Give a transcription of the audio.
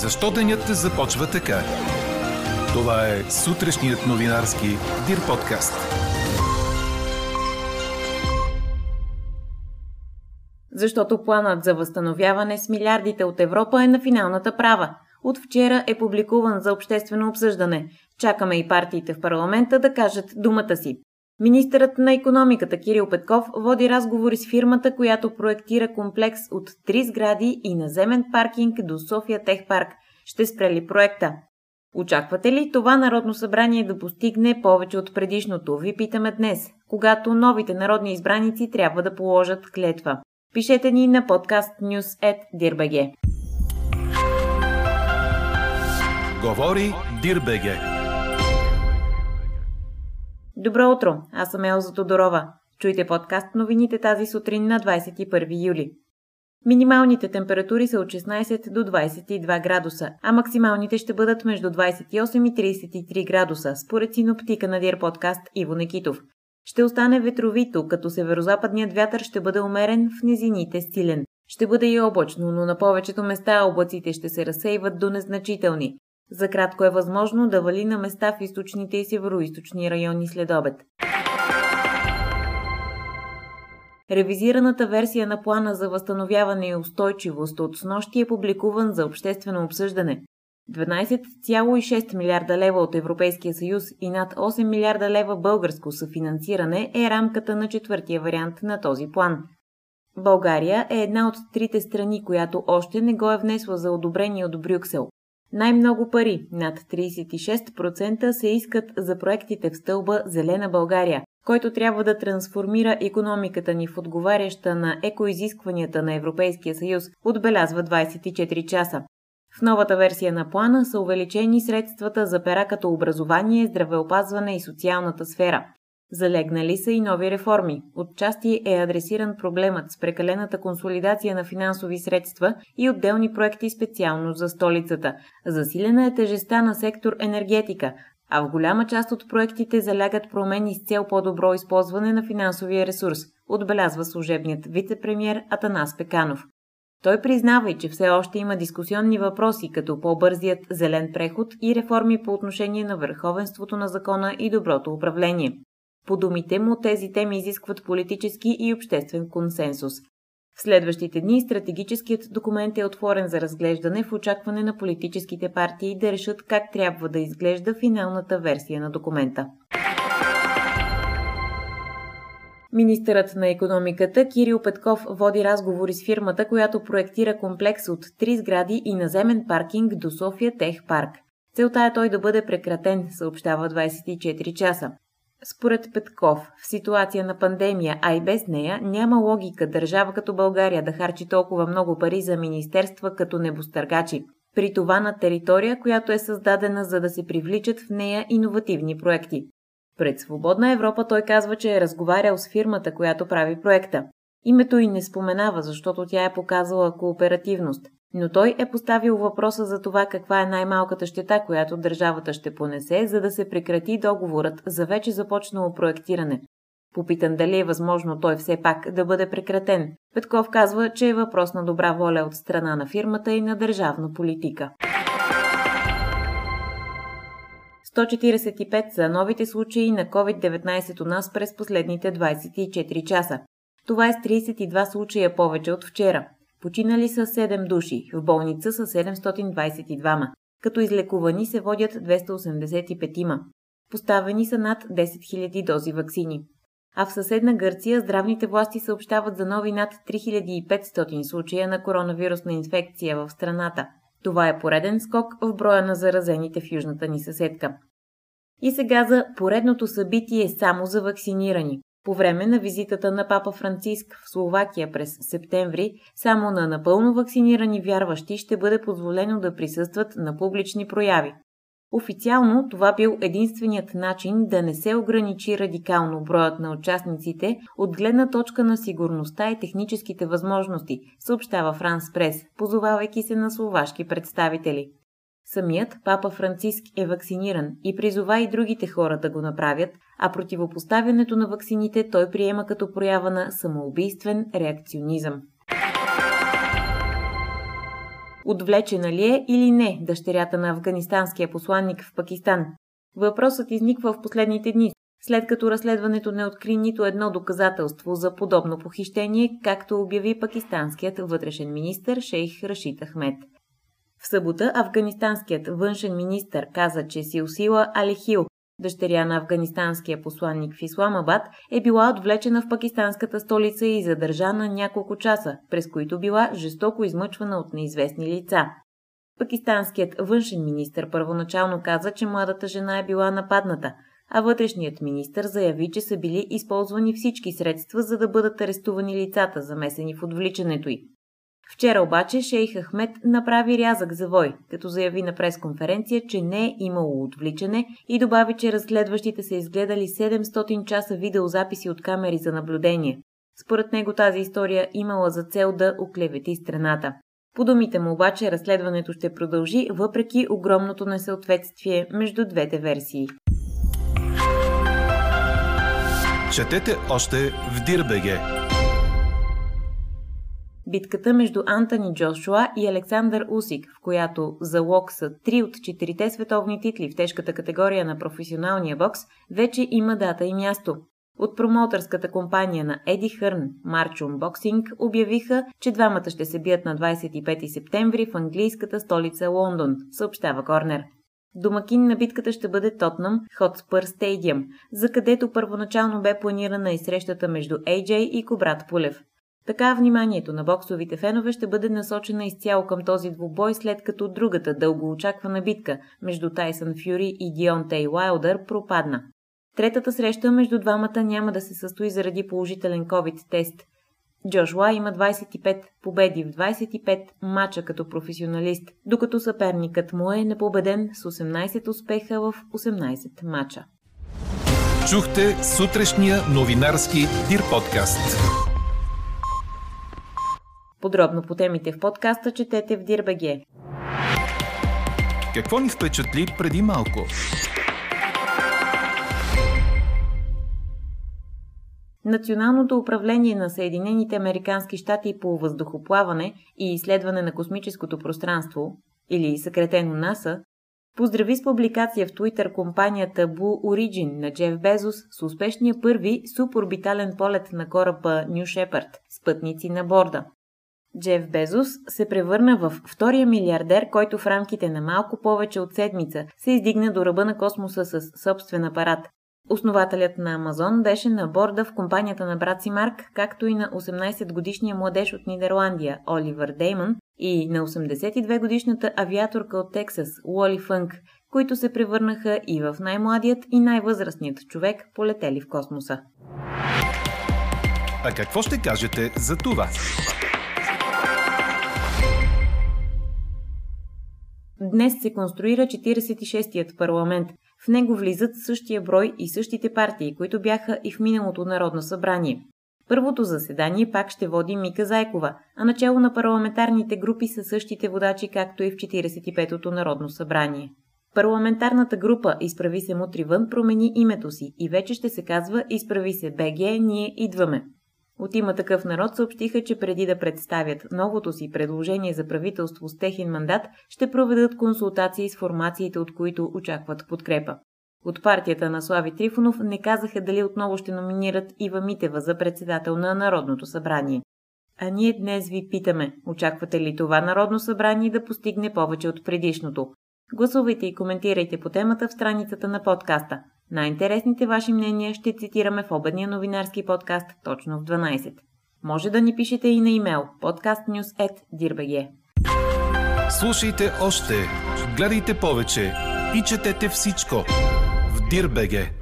Защо денят започва така? Това е сутрешният новинарски Дир подкаст. Защото планът за възстановяване с милиардите от Европа е на финалната права. От вчера е публикуван за обществено обсъждане. Чакаме и партиите в парламента да кажат думата си. Министърът на економиката Кирил Петков води разговори с фирмата, която проектира комплекс от три сгради и наземен паркинг до София Техпарк. Ще спре ли проекта? Очаквате ли това Народно събрание да постигне повече от предишното? Ви питаме днес, когато новите народни избраници трябва да положат клетва. Пишете ни на подкаст news.dirbg. Говори Дирбеге. Добро утро, аз съм Елза Тодорова. Чуйте подкаст новините тази сутрин на 21 юли. Минималните температури са от 16 до 22 градуса, а максималните ще бъдат между 28 и 33 градуса, според синоптика на Дир подкаст Иво Некитов. Ще остане ветровито, като северо-западният вятър ще бъде умерен, в низините стилен. Ще бъде и облачно, но на повечето места облаците ще се разсейват до незначителни. За кратко е възможно да вали на места в източните и североизточни райони след обед. Ревизираната версия на плана за възстановяване и устойчивост от снощи е публикуван за обществено обсъждане. 12,6 милиарда лева от Европейския съюз и над 8 милиарда лева българско съфинансиране е рамката на четвъртия вариант на този план. България е една от трите страни, която още не го е внесла за одобрение от Брюксел. Най-много пари, над 36%, се искат за проектите в стълба Зелена България, който трябва да трансформира економиката ни в отговаряща на екоизискванията на Европейския съюз, отбелязва 24 часа. В новата версия на плана са увеличени средствата за пера като образование, здравеопазване и социалната сфера. Залегнали са и нови реформи. Отчасти е адресиран проблемът с прекалената консолидация на финансови средства и отделни проекти специално за столицата. Засилена е тежеста на сектор енергетика, а в голяма част от проектите залягат промени с цел по-добро използване на финансовия ресурс, отбелязва служебният вице-премьер Атанас Пеканов. Той признава и, че все още има дискусионни въпроси, като по-бързият зелен преход и реформи по отношение на върховенството на закона и доброто управление. По думите му, тези теми изискват политически и обществен консенсус. В следващите дни стратегическият документ е отворен за разглеждане в очакване на политическите партии да решат как трябва да изглежда финалната версия на документа. Министърът на економиката Кирил Петков води разговори с фирмата, която проектира комплекс от три сгради и наземен паркинг до София Тех Парк. Целта е той да бъде прекратен, съобщава 24 часа. Според Петков, в ситуация на пандемия, а и без нея, няма логика държава като България да харчи толкова много пари за министерства като небостъргачи. При това на територия, която е създадена за да се привличат в нея иновативни проекти. Пред Свободна Европа той казва, че е разговарял с фирмата, която прави проекта. Името й не споменава, защото тя е показала кооперативност. Но той е поставил въпроса за това каква е най-малката щета, която държавата ще понесе, за да се прекрати договорът за вече започнало проектиране. Попитан дали е възможно той все пак да бъде прекратен. Петков казва, че е въпрос на добра воля от страна на фирмата и на държавна политика. 145 са новите случаи на COVID-19 у нас през последните 24 часа. Това е с 32 случая повече от вчера. Починали са 7 души, в болница са 722, като излекувани се водят 285. Поставени са над 10 000 дози вакцини. А в съседна Гърция здравните власти съобщават за нови над 3500 случая на коронавирусна инфекция в страната. Това е пореден скок в броя на заразените в южната ни съседка. И сега за поредното събитие само за вакцинирани. По време на визитата на папа Франциск в Словакия през септември, само на напълно вакцинирани вярващи ще бъде позволено да присъстват на публични прояви. Официално това бил единственият начин да не се ограничи радикално броят на участниците от гледна точка на сигурността и техническите възможности, съобщава Франс Прес, позовавайки се на словашки представители. Самият папа Франциск е вакциниран и призова и другите хора да го направят, а противопоставянето на ваксините той приема като проява на самоубийствен реакционизъм. Отвлечена ли е или не дъщерята на афганистанския посланник в Пакистан? Въпросът изниква в последните дни, след като разследването не откри нито едно доказателство за подобно похищение, както обяви пакистанският вътрешен министр шейх Рашид Ахмед. В събота афганистанският външен министр каза, че си усила Алихил, дъщеря на афганистанския посланник в Исламабад, е била отвлечена в пакистанската столица и задържана няколко часа, през които била жестоко измъчвана от неизвестни лица. Пакистанският външен министр първоначално каза, че младата жена е била нападната, а вътрешният министр заяви, че са били използвани всички средства, за да бъдат арестувани лицата, замесени в отвличането й. Вчера обаче шейх Ахмед направи рязък завой, като заяви на пресконференция, че не е имало отвличане и добави, че разследващите са изгледали 700 часа видеозаписи от камери за наблюдение. Според него тази история имала за цел да оклевети страната. По думите му обаче разследването ще продължи, въпреки огромното несъответствие между двете версии. Четете още в Дирбеге. Битката между Антони Джошуа и Александър Усик, в която залог са три от четирите световни титли в тежката категория на професионалния бокс, вече има дата и място. От промоутърската компания на Еди Хърн, Марчум Боксинг, обявиха, че двамата ще се бият на 25 септември в английската столица Лондон, съобщава Корнер. Домакин на битката ще бъде Тотнам Хотспър Стейдиум, за където първоначално бе планирана и срещата между AJ и Кобрат Пулев. Така вниманието на боксовите фенове ще бъде насочена изцяло към този двубой, след като другата дългоочаквана битка между Тайсън Фюри и Дионтей Уайлдър пропадна. Третата среща между двамата няма да се състои заради положителен COVID-тест. Джошуа има 25 победи в 25 мача като професионалист, докато съперникът му е непобеден с 18 успеха в 18 мача. Чухте сутрешния новинарски Дир подкаст. Подробно по темите в подкаста четете в Дирбеге. Какво ни впечатли преди малко? Националното управление на Съединените Американски щати по въздухоплаване и изследване на космическото пространство, или съкретено НАСА, поздрави с публикация в Twitter компанията Blue Origin на Джеф Безос с успешния първи суборбитален полет на кораба New Shepard с пътници на борда. Джеф Безос се превърна в втория милиардер, който в рамките на малко повече от седмица се издигна до ръба на космоса с собствен апарат. Основателят на Амазон беше на борда в компанията на брат си Марк, както и на 18-годишния младеж от Нидерландия Оливър Деймън и на 82-годишната авиаторка от Тексас Уоли Фънк, които се превърнаха и в най-младият и най-възрастният човек, полетели в космоса. А какво ще кажете за това? Днес се конструира 46-тият парламент. В него влизат същия брой и същите партии, които бяха и в миналото Народно събрание. Първото заседание пак ще води Мика Зайкова, а начало на парламентарните групи са същите водачи, както и в 45-то Народно събрание. Парламентарната група Изправи се мутри вън промени името си и вече ще се казва Изправи се БГ, ние идваме. От има такъв народ съобщиха, че преди да представят новото си предложение за правителство с техен мандат, ще проведат консултации с формациите, от които очакват подкрепа. От партията на Слави Трифонов не казаха дали отново ще номинират Ива Митева за председател на Народното събрание. А ние днес ви питаме, очаквате ли това Народно събрание да постигне повече от предишното? Гласувайте и коментирайте по темата в страницата на подкаста. Най-интересните ваши мнения ще цитираме в обедния новинарски подкаст точно в 12. Може да ни пишете и на имейл podcastnews.dirbg. Слушайте още, гледайте повече и четете всичко в Дирбеге.